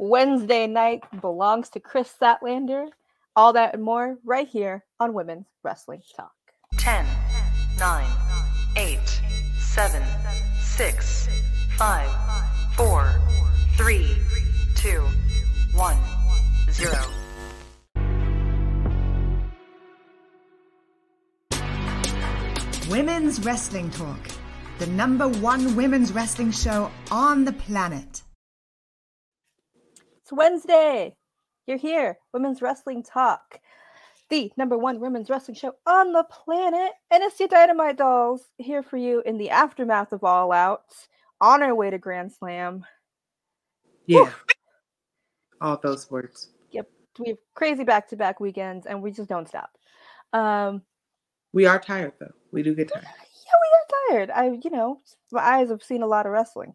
Wednesday night belongs to Kris Statlander. All that and more right here on Women's Wrestling Talk. 10, 9, 8, 7, 6, 5, 4, 3, 2, 1, 0. Women's Wrestling Talk, the number one women's wrestling show on the planet. It's Wednesday. You're here. Women's Wrestling Talk, the number one women's wrestling show on the planet. And it's your Dynamite Dolls here for you in the aftermath of All Out, on our way to Grand Slam. Yeah. All those words. Yep. We have crazy back to back weekends and we just don't stop. Um, We are tired though. We do get tired. yeah, we are tired. I, you know, my eyes have seen a lot of wrestling.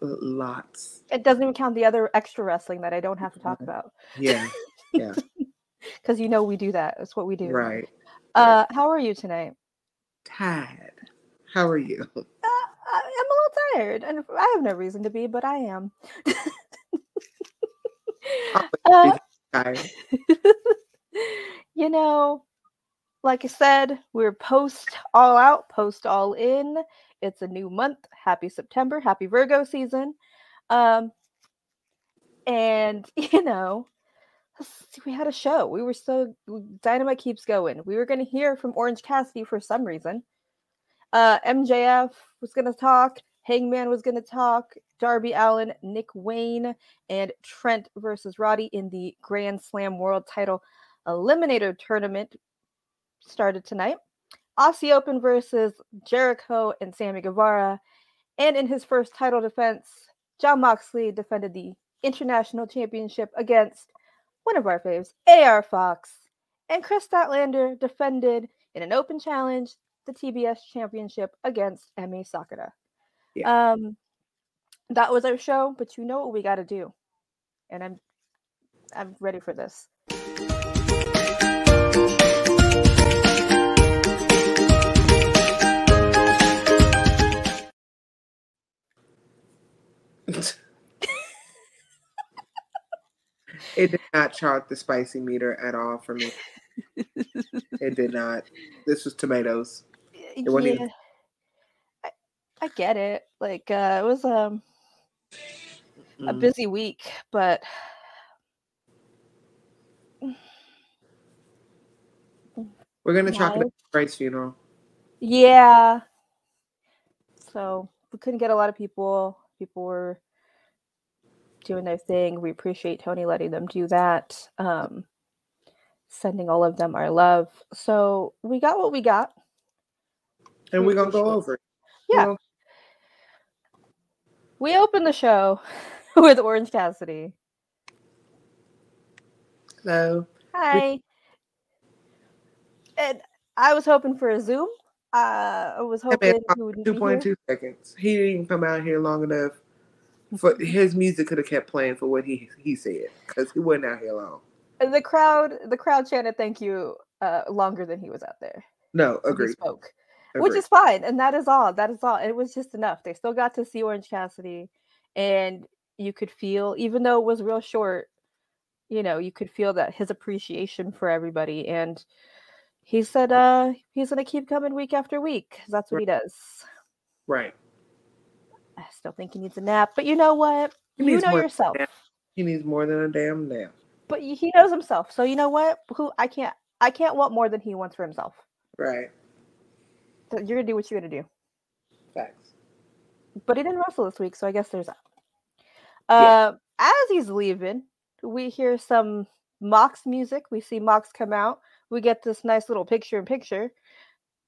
Lots. It doesn't even count the other extra wrestling that I don't have to talk about Yeah. Yeah. because you know we do that. That's what we do. right. Uh, how are you tonight? Tired. How are you? Uh, I, I'm a little tired, and I have no reason to be, but I am. Uh, Tired. you know, like I said, we're post all out, post all in. It's a new month. Happy September. Happy Virgo season. Um, and you know, we had a show. We were so dynamite keeps going. We were going to hear from Orange Cassidy for some reason. Uh, MJF was going to talk. Hangman was going to talk. Darby Allin, Nick Wayne, and Trent versus Roddy in the Grand Slam World Title Eliminator Tournament started tonight. Aussie Open versus Jericho and Sammy Guevara. And in his first title defense, Jon Moxley defended the International Championship against one of our faves, AR Fox. And Kris Statlander defended in an open challenge the TBS Championship against Emi Sakura. Um, that was our show, but you know what we got to do, and I'm I'm ready for this. It did not chart the spicy meter at all for me. It did not. This was tomatoes. It wasn't even- I, I get it. Like uh, it was um a Mm. busy week, but We're gonna chalk it Why? up to Bryce's funeral. yeah. So we couldn't get a lot of people. People were doing their thing. We appreciate Tony letting them do that. Um, sending all of them our love. So we got what we got. And We we're gonna go over it. Yeah. Well, We opened the show with Orange Cassidy. Hello. Hi. And I was hoping for a Zoom. Uh, I was hoping talked he would for be Two point here. two seconds. He didn't even come out here long enough for his music could have kept playing for what he he said because he wasn't out here long. And The crowd, the crowd chanted "Thank you" uh, longer than he was out there. No, when he agreed. which is fine, and that is all. That is all. It was just enough. They still got to see Orange Cassidy, and you could feel, even though it was real short, you know, you could feel that his appreciation for everybody. And he said, uh, he's gonna keep coming week after week. That's what he does. right. I still think he needs a nap, but you know what? He you know more than a yourself. He needs more than a damn nap. But he knows himself. So you know what? Who I can't I can't want more than he wants for himself. Right. So you're gonna do what you're gonna do. Facts. But he didn't wrestle this week, so I guess there's that. Yeah. Uh, as he's leaving, we hear some Mox music. We see Mox come out. We get this nice little picture in picture.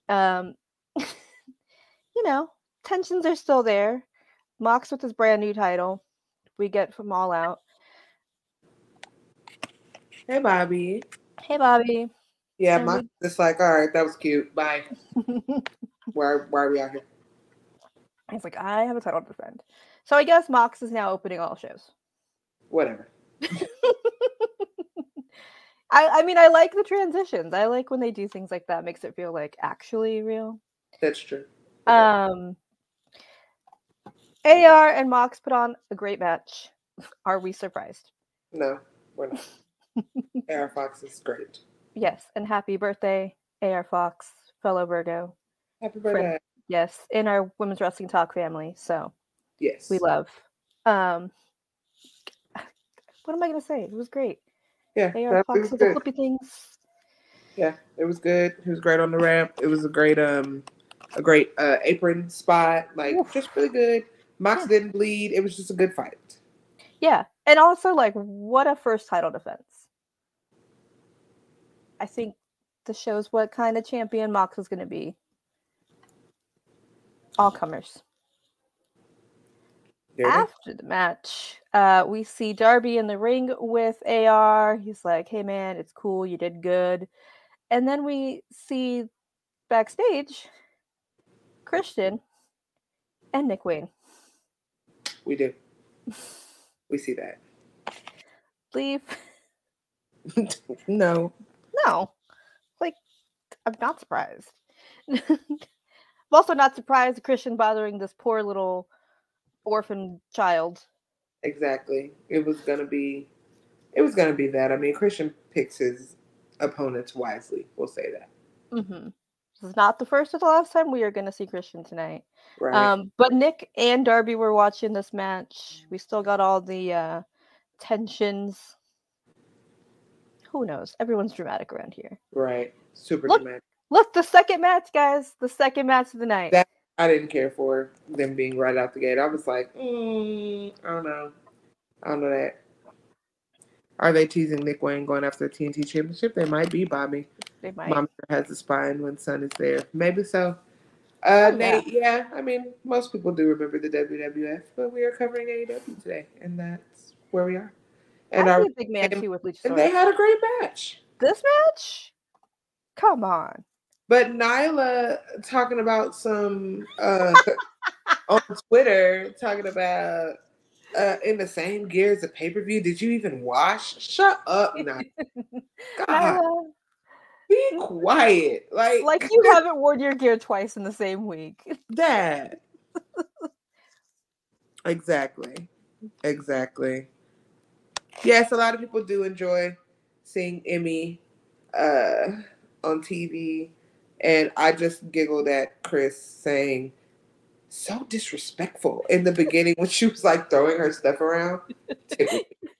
Um, you know, tensions are still there. Mox with his brand new title. We get from All Out. Hey, Bobby. Hey, Bobby. Yeah, And my we- it's like, all right, that was cute. Bye. Why why are we out here? He's like, I have a title to defend. So I guess Mox is now opening all shows. Whatever. I, I mean, I like the transitions. I like when they do things like that. Makes it feel like actually real. That's true. Um, AR and Mox put on a great match. Are we surprised? No, we're not. AR Fox is great. Yes, and happy birthday, AR Fox, fellow Virgo. Happy Friend. birthday. Yes, in our women's wrestling talk family. So Yes. we love. Um, what am I gonna say? It was great. Yeah, AR Fox was with the flippy things. Yeah, it was good. He was great on the ramp. It was a great um a great uh apron spot. Like Oof. just really good. Mox Yeah. didn't bleed. It was just a good fight. Yeah, and also like what a first title defense. I think this shows what kind of champion Mox is going to be. All comers. After the match, uh, we see Darby in the ring with AR. He's like, "Hey man, it's cool. You did good." And then we see backstage Christian and Nick Wayne We do. We see that. leave. no. No, like I'm not surprised. I'm also not surprised Christian bothering this poor little orphan child. Exactly. It was gonna be it was gonna be that. I mean Christian picks his opponents wisely. We'll say that. hmm This is not the first or the last time we are going to see Christian tonight. Right. Um, but Nick and Darby were watching this match. We still got all the uh, tensions. Who knows? Everyone's dramatic around here. right. Super Look- dramatic. Look, the second match, guys. The second match of the night. That- I didn't care for them being right out the gate. I was like, mm, I don't know. I don't know that. Are they teasing Nick Wayne going after the TNT championship? They might be, Bobby. They might. Mom has a spine when son is there. Maybe so. Uh, Oh, Nate, yeah. I mean, most people do remember the WWF, but we are covering AEW today, and that's where we are. And, I'd our, big man and- with Luchasaurus. and they had a great match. this match? Come on. But Nyla talking about some uh, on Twitter, talking about uh, in the same gear as a pay per view. Did you even watch? Shut up, Nyla. God, Nyla, be quiet. Like, like you haven't worn your gear twice in the same week. that. exactly. Exactly. Yes, a lot of people do enjoy seeing Emi uh, on TV. And I just giggled at Kris saying, so disrespectful in the beginning when she was like throwing her stuff around. Tickled me,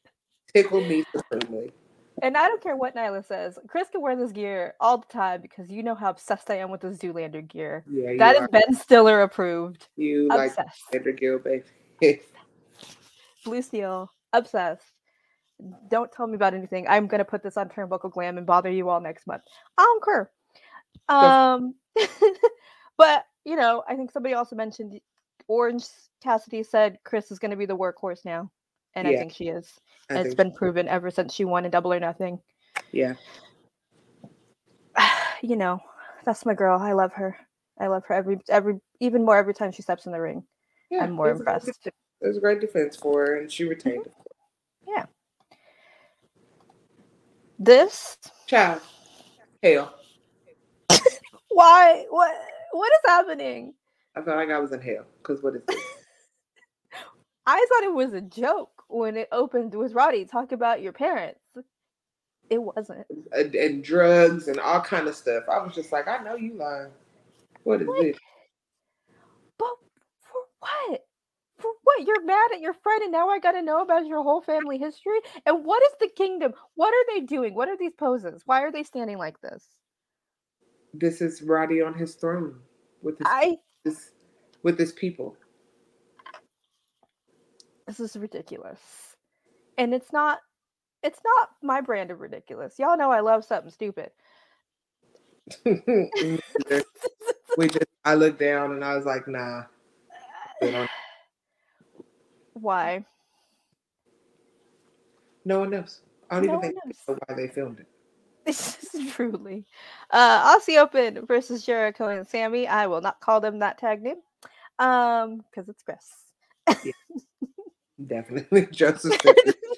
Tickled me supremely. And I don't care what Nyla says. Kris can wear this gear all the time because you know how obsessed I am with the Zoolander gear. Yeah, That is Ben Stiller approved. you like Obsessed. Sandra Gill, baby. Blue Steel. Obsessed. Don't tell me about anything. I'm gonna put this on Turnbuckle Glam and bother you all next month. I don't care. Um, but you know, I think somebody also mentioned Orange Cassidy said Kris is gonna be the workhorse now, and I think she is. And it's been proven ever since she won in Double or Nothing. yeah. you know, that's my girl. I love her. I love her every every even more every time she steps in the ring. yeah. I'm more it was a great impressed. It was a great defense for her, and she retained mm-hmm. it. Yeah. This Child. Hell. why what what is happening? I felt like I was in hell. Because what is this? I thought it was a joke when it opened with Roddy talk about your parents. It wasn't. and, and drugs and all kind of stuff. I was just like, I know you lying. What is Like, this? But for what? For what? You're mad at your friend and now I gotta know about your whole family history? And what is the kingdom? What are they doing? What are these poses? Why are they standing like this? This is Roddy on his throne with his, I this, with his people. This is ridiculous. And it's not it's not my brand of ridiculous. Y'all know I love something stupid. we just I looked down and I was like, nah. Why? No one knows. I don't No even think one knows. know why they filmed it. This is truly. Uh Aussie Open versus Jericho and Sammy. I will not call them that tag name. Um, because it's Chris. Definitely. Joseph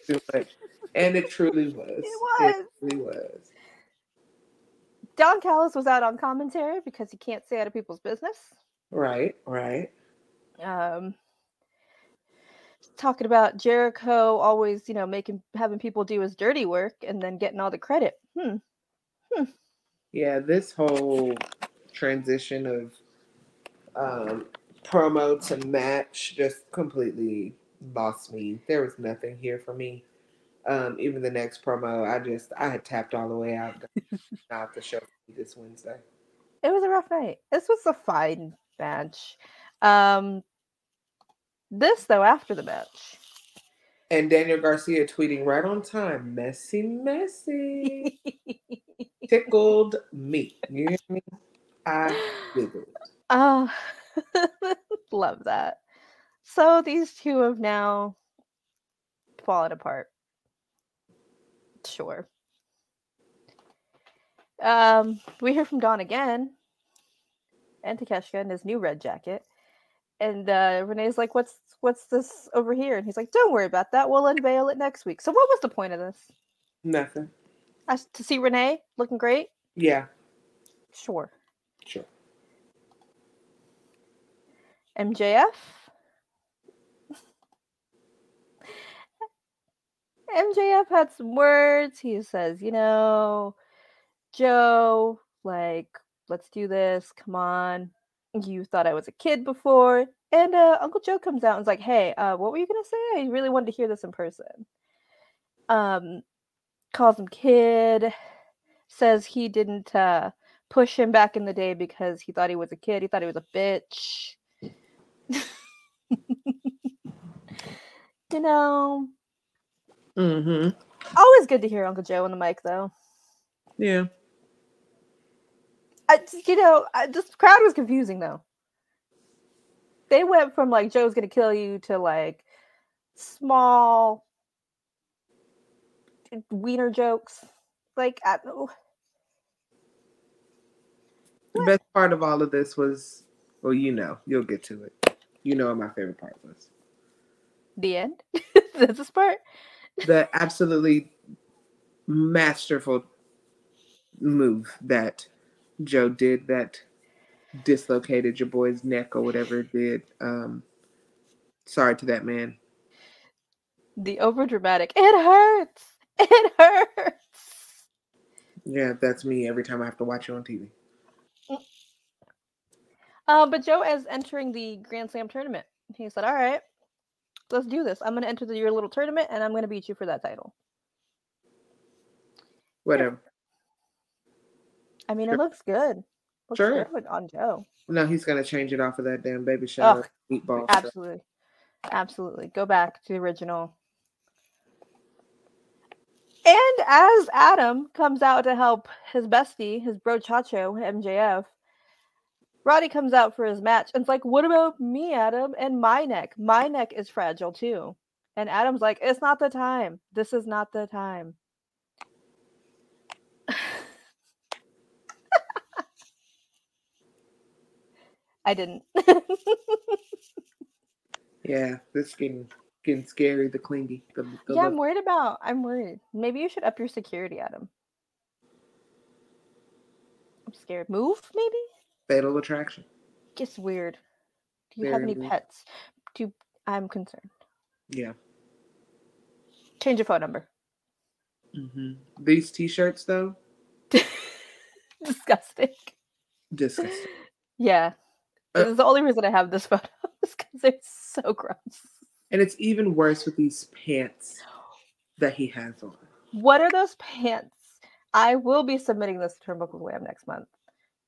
too much. And it truly was. It was. It really was. Don Callis was out on commentary because he can't stay out of people's business. Right, right. Um talking about Jericho always, you know, making having people do his dirty work and then getting all the credit. Hmm. Yeah, this whole transition of um, promo to match just completely lost me. There was nothing here for me. Um, even the next promo, I just I had tapped all the way out. Not the show this Wednesday. It was a rough night. This was a fine match. Um, this though, after the match, And Daniel Garcia tweeting right on time, messy, messy, tickled me. You hear me? I giggled. Oh, love that. So these two have now fallen apart. Sure. Um, we hear from Don again and Takeshita in his new red jacket. And uh, Renee's like, "What's what's this over here?" And he's like, "Don't worry about that. We'll unveil it next week." So, what was the point of this? Nothing. Us to see Renee looking great? Yeah, Sure. sure. MJF. MJF had some words. He says, you know, Joe, like, let's do this. Come on. You thought I was a kid before. And uh, Uncle Joe comes out and is like, hey, uh, what were you going to say? I really wanted to hear this in person. Um, calls him kid, says he didn't uh, push him back in the day because he thought he was a kid. He thought he was a bitch. you know, Mm-hmm. always good to hear Uncle Joe on the mic, though. Yeah. I, you know, I, this crowd was confusing, though. They went from like Joe's gonna kill you to like small wiener jokes. Like, I, oh, The best part of all of this was, well, you know, you'll get to it. You know what my favorite part was. the end. That's this part. The absolutely masterful move that Joe did that dislocated your boy's neck or whatever it did. Um, sorry to that man. The over dramatic. It hurts. It hurts. Yeah, that's me every time I have to watch you on TV. Uh, but Joe is entering the Grand Slam tournament. He said, "All right, let's do this. I'm going to enter the, your little tournament, and I'm going to beat you for that title." Whatever. I mean, it looks good. Looks Sure. good on Joe. No, he's gonna change it off of that damn baby shower meatball. stuff. Absolutely, absolutely. Go back to the original. And as Adam comes out to help his bestie, his bro Chacho, MJF, Roddy comes out for his match and it's like, What about me, Adam? And my neck. My neck is fragile too. And Adam's like, It's not the time. This is not the time. I didn't. Yeah, this getting getting scary. The clingy. The, the yeah, look. I'm worried about. I'm worried. Maybe you should up your security, Adam. I'm scared. Move, maybe? Fatal attraction. Gets weird. Do you have any weird. pets? Do you, I'm concerned. Yeah. Change your phone number. hmm These t-shirts though, Disgusting. disgusting. Yeah. Uh, This is the only reason I have this photo is because they're so gross. And it's even worse with these pants that he has on. What are those pants? I will be submitting this to Turnbuckle Glam next month.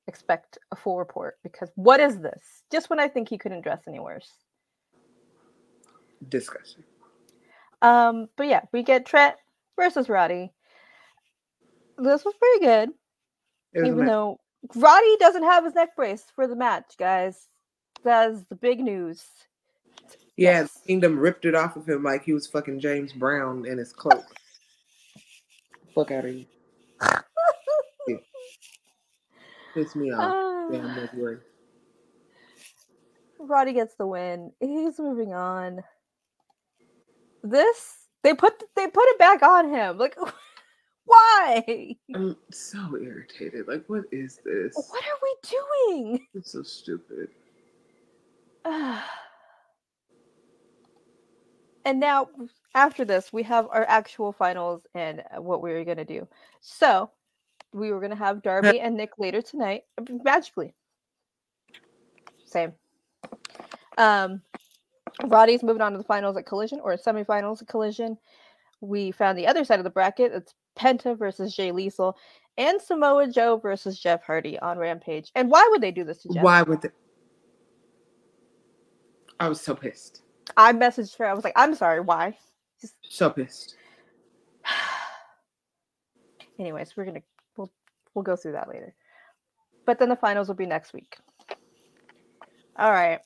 Expect a full report because what is this? Just when I think he couldn't dress any worse. Disgusting. Um, but yeah, we get Trent versus Roddy. This was pretty good, was even though Roddy doesn't have his neck brace for the match, guys. That's the big news. yeah, yes. Kingdom ripped it off of him like he was fucking James Brown in his cloak. Fuck out of here. Piss me off. Damn. Roddy gets the win. He's moving on. This they put they put it back on him. Like why? I'm so irritated. Like, what is this? What are we doing? It's so stupid. and now after this, we have our actual finals and what we're gonna do. So we were gonna have Darby and Nick later tonight, uh, magically. Same. Um, Roddy's moving on to the finals at Collision or semifinals at Collision. We found the other side of the bracket. It's Penta versus Jay Lethal and Samoa Joe versus Jeff Hardy on Rampage. And why would they do this to Jeff? Why would they? I was so pissed. I messaged her. I was like, I'm sorry. Why? So pissed. Anyways, we're gonna we'll we'll go through that later. But then the finals will be next week. All right.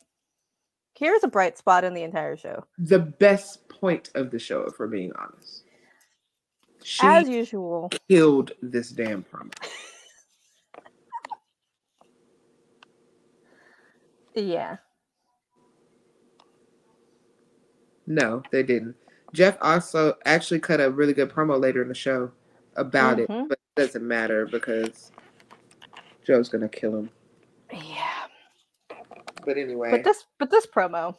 Here's a bright spot in the entire show. The best point of the show, if we're being honest. She As usual. killed this damn promo. Yeah. No, they didn't. Jeff also actually cut a really good promo later in the show about Mhm. it, but it doesn't matter because Joe's gonna kill him. Yeah. But anyway, But this but this promo.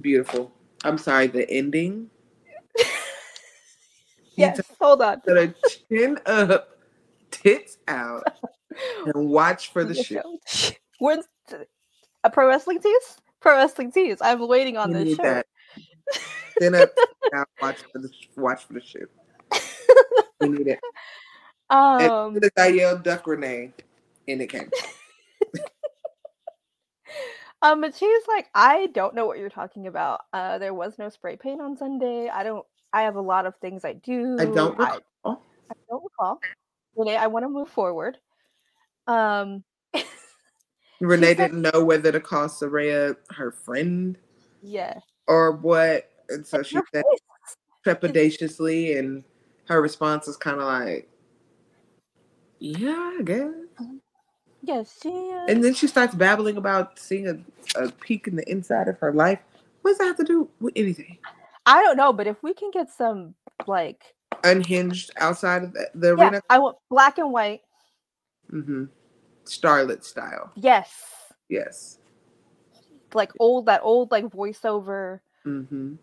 beautiful. I'm sorry, the ending. Yes, hold on. Put a chin up, tits out, and watch for the show. Where's a pro wrestling tease? Pro wrestling tease. I'm waiting on We this show. that. Chin up, out, watch for the watch for the shoe. We need it. Um, I yelled, "Duck Renee," and it came. um, but she's like, I don't know what you're talking about. Uh, there was no spray paint on Sunday. I don't. I have a lot of things I do. I don't recall. I don't recall. Renee, I want to move forward. Um, Renee said- didn't know whether to call Saraya her friend yeah. or what, and so she said trepidatiously, and her response is kind of like, "Yeah, I guess." Yes, she. Uh, And then she starts babbling about seeing a, a peek in the inside of her life. What does that have to do with anything? I don't know, but if we can get some like, Unhinged outside of the, the yeah, arena, I want black and white. Mm-hmm. Starlet style. Yes, Yes. like old that old like voiceover. Mm hmm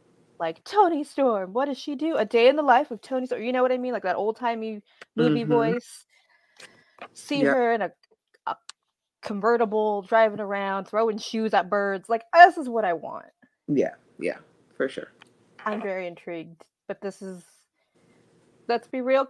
like Toni Storm. What does she do? A day in the life of Toni Storm. You know what I mean? Like that old timey movie Mhm. voice. See Yep. her in a, a convertible driving around, throwing shoes at birds. Like this is what I want. Yeah, yeah, for sure. I'm very intrigued. But this is let's be real.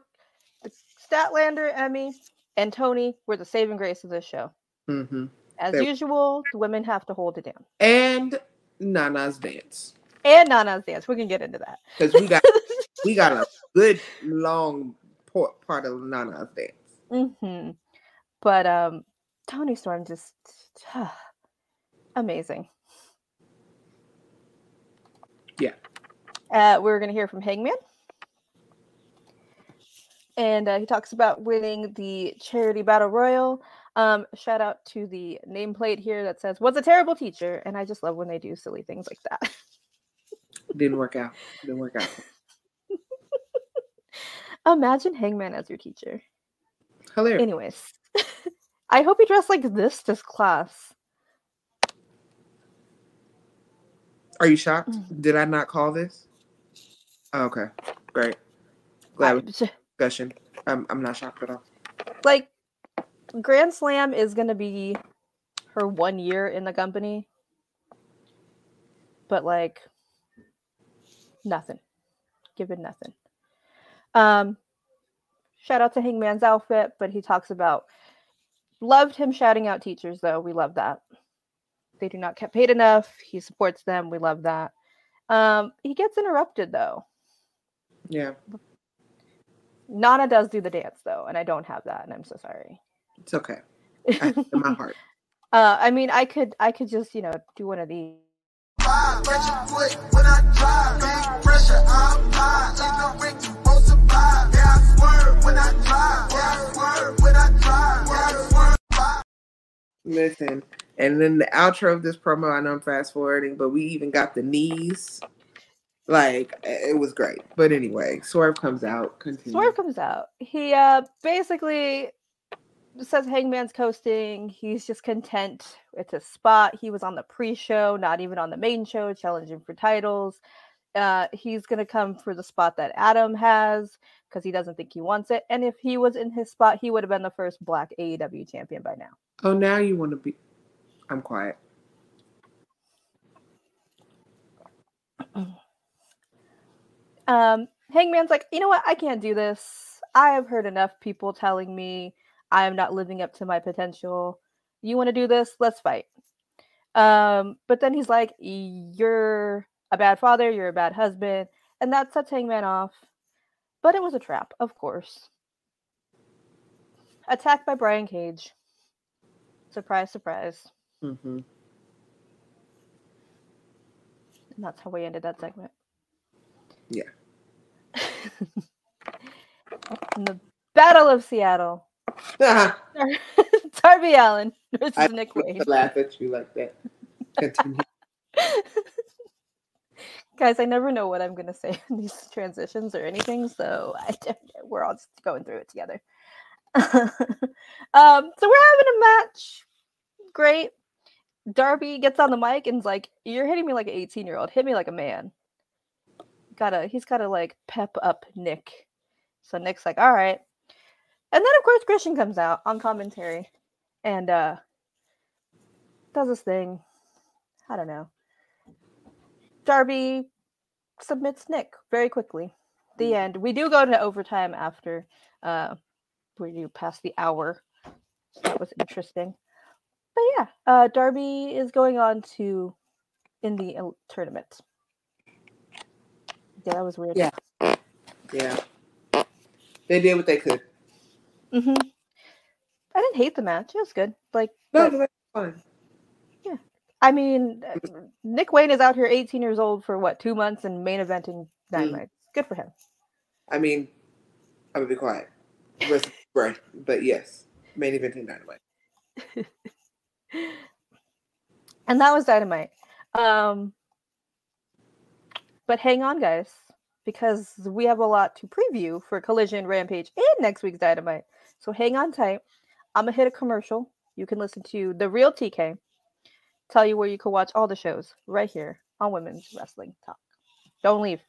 The Statlander, Emi, and Toni were the saving grace of this show. hmm As They- usual, the women have to hold it down. And Nana's dance And Nana's dance. We can get into that. because we got we got a good long part part of Nana's dance. hmm But um, Toni Storm just amazing. Yeah. Uh, we're gonna hear from Hangman, and uh, he talks about winning the charity battle royal. Um, shout out to the nameplate here that says "was a terrible teacher," and I just love when they do silly things like that. Didn't work out. Didn't work out. Imagine Hangman as your teacher. Hilarious. Anyways, I hope he dressed like this this class. Are you shocked? Mm. Did I not call this? Oh, okay, great. Glad we discussion. I'm I'm not shocked at all. like Grand Slam is gonna be her one year in the company, but like nothing, given nothing. Um, shout out to Hangman's outfit, but he talks about loved him shouting out teachers though. We love that. They do not get paid enough. He supports them. We love that. Um, he gets interrupted though. Yeah, Nana does do the dance though, and I don't have that, and I'm so sorry. it's okay. In my heart. Uh, I mean, I could, I could just, you know, do one of these. Catch your foot when I drive, big pressure, I apply. In the ring, you won't survive. Yeah, I swerve when I drive. Yeah, I swerve when I drive. Yeah, I swerve. Listen, and then the outro of this promo. I know I'm fast forwarding, but we even got the knees. Like it was great. But anyway, Swerve comes out. Continue. Swerve comes out. He uh basically says Hangman's coasting. He's just content with his spot. He was on the pre-show, not even on the main show, challenging for titles. uh, he's gonna come for the spot that Adam has because he doesn't think he wants it. And if he was in his spot, he would have been the first black AEW champion by now. Oh, now you want to be. I'm quiet. Um, Hangman's like, you know what? I can't do this. I have heard enough people telling me I am not living up to my potential. You want to do this? Let's fight. Um, but then he's like, You're a bad father, you're a bad husband. And that sets Hangman off. But it was a trap, of course. Attacked by Brian Cage. Surprise, surprise. Mm-hmm. And that's how we ended that segment. Yeah. In the Battle of Seattle. Darby Allin versus I Nick Wayne. to laugh at you like that. Continue. Guys, I never know what I'm gonna say in these transitions or anything, so I, we're all just going through it together. um, so we're having a match. Great. Darby gets on the mic and's like, "You're hitting me like an 18 year old. Hit me like a man." Gotta, he's gotta like pep up Nick. So Nick's like, "All right." And then of course Christian comes out on commentary, and uh does this thing. I don't know. Darby submits Nick very quickly. The end. We do go to overtime after uh we do pass the hour. That was interesting. But yeah, uh Darby is going on to in the tournament. Yeah, that was weird. Yeah. Yeah. They did what they could. Hmm I didn't hate the match. It was good. Like, No, but- that's fine. I mean, uh, Nick Wayne is out here 18 years old for what two months and main eventing Dynamite. Good for him. I mean, I would be quiet. Right, but yes, main event in Dynamite. and that was dynamite um but hang on guys because we have a lot to preview for collision rampage and next week's dynamite so hang on tight i'm gonna hit a commercial you can listen to the real tk tell you where you can watch all the shows right here on women's wrestling talk don't leave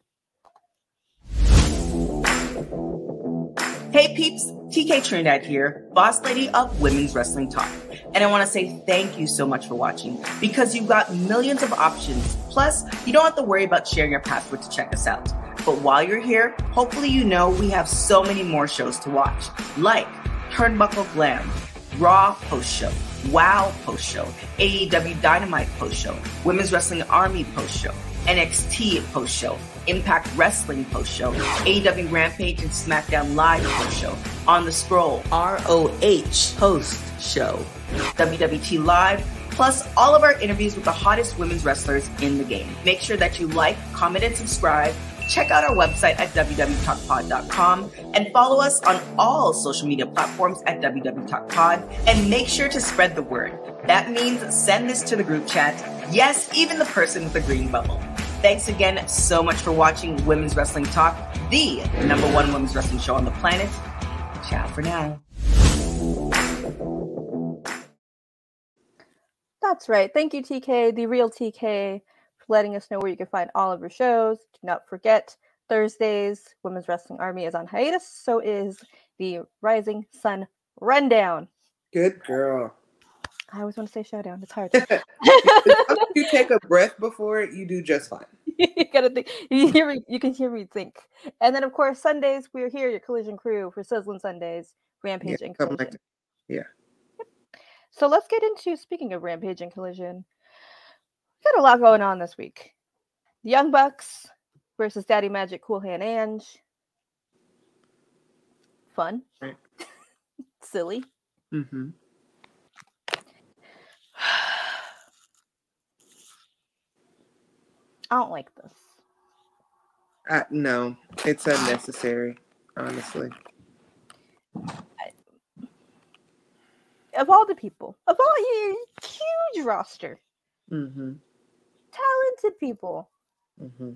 Hey peeps, TK Trinidad here, boss lady of Women's Wrestling Talk. And I want to say thank you so much for watching because you've got millions of options. Plus, you don't have to worry about sharing your password to check us out. But while you're here, hopefully you know we have so many more shows to watch, like Turnbuckle Glam, Raw post show, WoW post show, AEW Dynamite post show, Women's Wrestling Army post show, NXT post show, Impact Wrestling post show, AEW Rampage and SmackDown Live post show, On the Scroll, ROH post show, WWT Live, plus all of our interviews with the hottest women's wrestlers in the game. Make sure that you like, comment, and subscribe. Check out our website at www.talkpod.com and follow us on all social media platforms at www.talkpod and make sure to spread the word. That means send this to the group chat. Yes, even the person with the green bubble. Thanks again so much for watching Women's Wrestling Talk, the number one women's wrestling show on the planet. Ciao for now. That's right. Thank you, TK, the real TK, letting us know where you can find all of your shows. Do not forget, Thursdays, Women's Wrestling Army is on hiatus. So is the Rising Sun Rundown. Good girl. I always want to say showdown. It's hard. You take a breath before it, you do just fine. you gotta think. You hear me. You can hear me think. And then, of course, Sundays we're here. Your Collision Crew for Sizzling Sundays, Rampage and Collision. like that. So let's get into speaking of Rampage and Collision. Got a lot going on this week. The Young Bucks versus Daddy Magic Cool Hand Ange. Fun. Right. Silly. Mm-hmm. I don't like this. Uh, no, it's unnecessary. Honestly, Of all the people, of all your huge roster, mm-hmm. Talented people, Mm-hmm.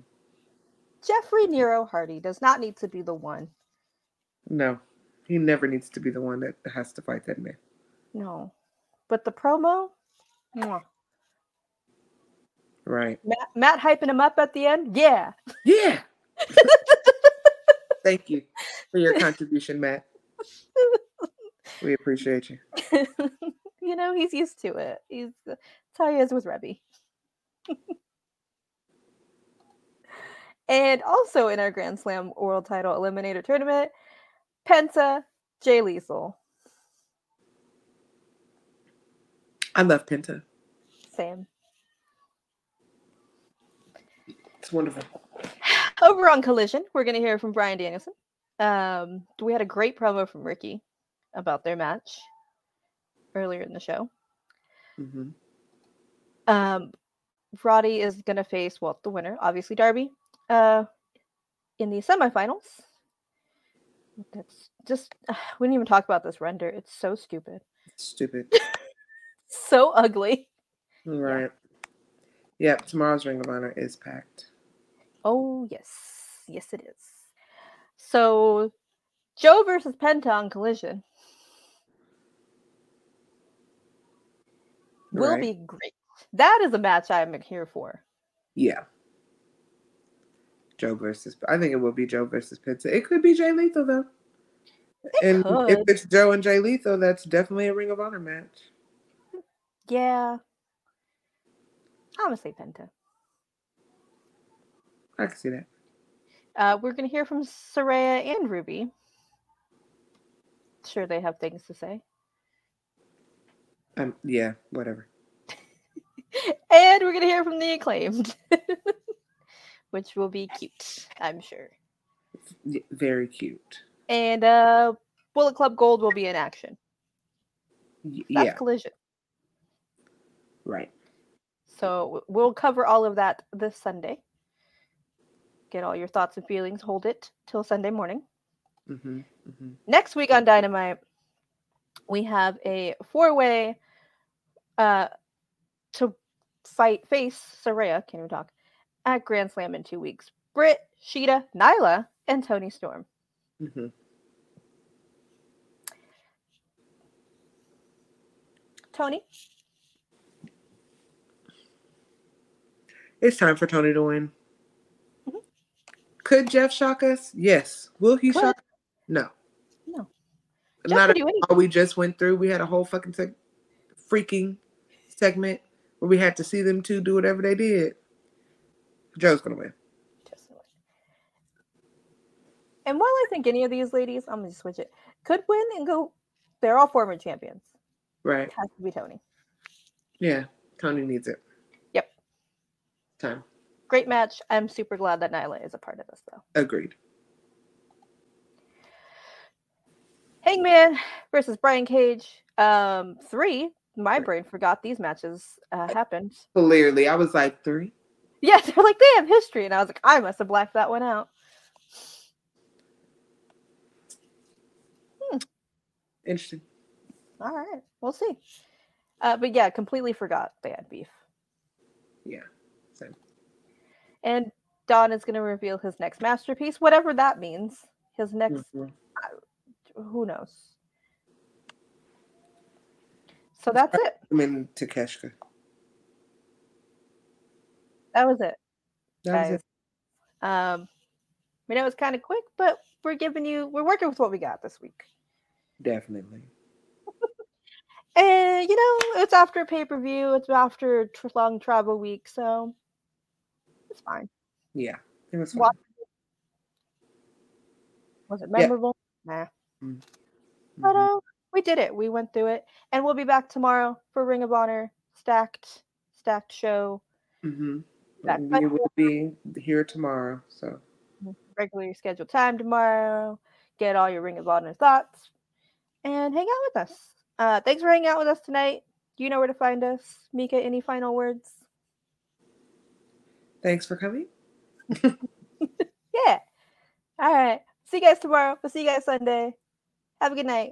Jeffrey Nero Hardy does not need to be the one. no, he never needs to be the one that has to fight that man. No. But the promo, mwah. Right. Matt, Matt hyping him up at the end. Yeah. Yeah. Thank you for your contribution, Matt. We appreciate you. you know, he's used to it. He's that's how he is with Reby. and also in our Grand Slam World Title Eliminator Tournament, Penta, Jay Lethal. I love Penta. Same. It's wonderful. Over on Collision, we're going to hear from Bryan Danielson. Um, we had a great promo from Ricky about their match earlier in the show. hmm Um, Roddy is going to face, well, the winner, obviously Darby, uh, in the semifinals. That's just, we didn't even talk about this render. It's so stupid, Stupid. so ugly. Right. Yep. Tomorrow's Ring of Honor is packed. Oh, yes. Yes, it is. So, Joe versus Penta on Collision will Right. be great. That is a match I'm here for. Yeah. Joe versus. I think it will be Joe versus Penta. It could be Jay Lethal though. and if it's Joe and Jay Lethal, that's definitely a Ring of Honor match. Yeah. I'm to say Penta. I can see that. Uh, we're going to hear from Saraya and Ruby. Sure, they have things to say. Um. Yeah. Whatever. And we're going to hear from the acclaimed, which will be cute, I'm sure. Very cute. And uh, Bullet Club Gold will be in action. Y- That's yeah. Collision. Right. So we'll cover all of that this Sunday. Get all your thoughts and feelings. Hold it till Sunday morning. Mm-hmm. Mm-hmm. Next week on Dynamite, we have a four-way uh, to fight face Saraya. Can't even talk at Grand Slam in two weeks. Britt, Shida, Nyla, and Toni Storm. Mm-hmm. Toni, It's time for Toni to win. Mhm. Could Jeff shock us? Yes. Will he Could. shock? No. No. Jeff Not can anything. all we just went through. We had a whole fucking seg- freaking segment where we had to see them two do whatever they did. Joe's gonna win. Win. And while I think any of these ladies, I'm gonna switch it, could win and go, they're all former champions. Right. It has to be Toni. Yeah. Toni needs it. Yep. Time. Great match. I'm super glad that Nyla is a part of this, though. Agreed. Hangman versus Brian Cage. Um, three. My brain forgot these matches uh, happened. Clearly. I was like three. Yeah, they're like they have history, and I was like, I must have blacked that one out. Hmm. Interesting. All right, we'll see. Uh, but yeah, completely forgot they had beef. Yeah. Same. And Don is going to reveal his next masterpiece, whatever that means. His next, Mhm. who knows? So that's it. I mean Takeshita. That was it. That was it. Um, I mean, it was kind of quick, but we're giving you, we're working with what we got this week. Definitely. And you know, it's after a pay per view. It's after a tr- long travel week, so it's fine. Yeah. It was. Wa- Was it Yeah. memorable? Nah. Mhm. But uh, we did it. We went through it, and we'll be back tomorrow for Ring of Honor stacked, stacked show, Mm-hmm. Back We will be here tomorrow. So regularly scheduled time tomorrow. Get all your Ring of Honor thoughts, and hang out with us. Uh, thanks for hanging out with us tonight. You know where to find us. Meka, any final words? thanks for coming. Yeah. All right. See you guys tomorrow. We'll see you guys Sunday. Have a good night.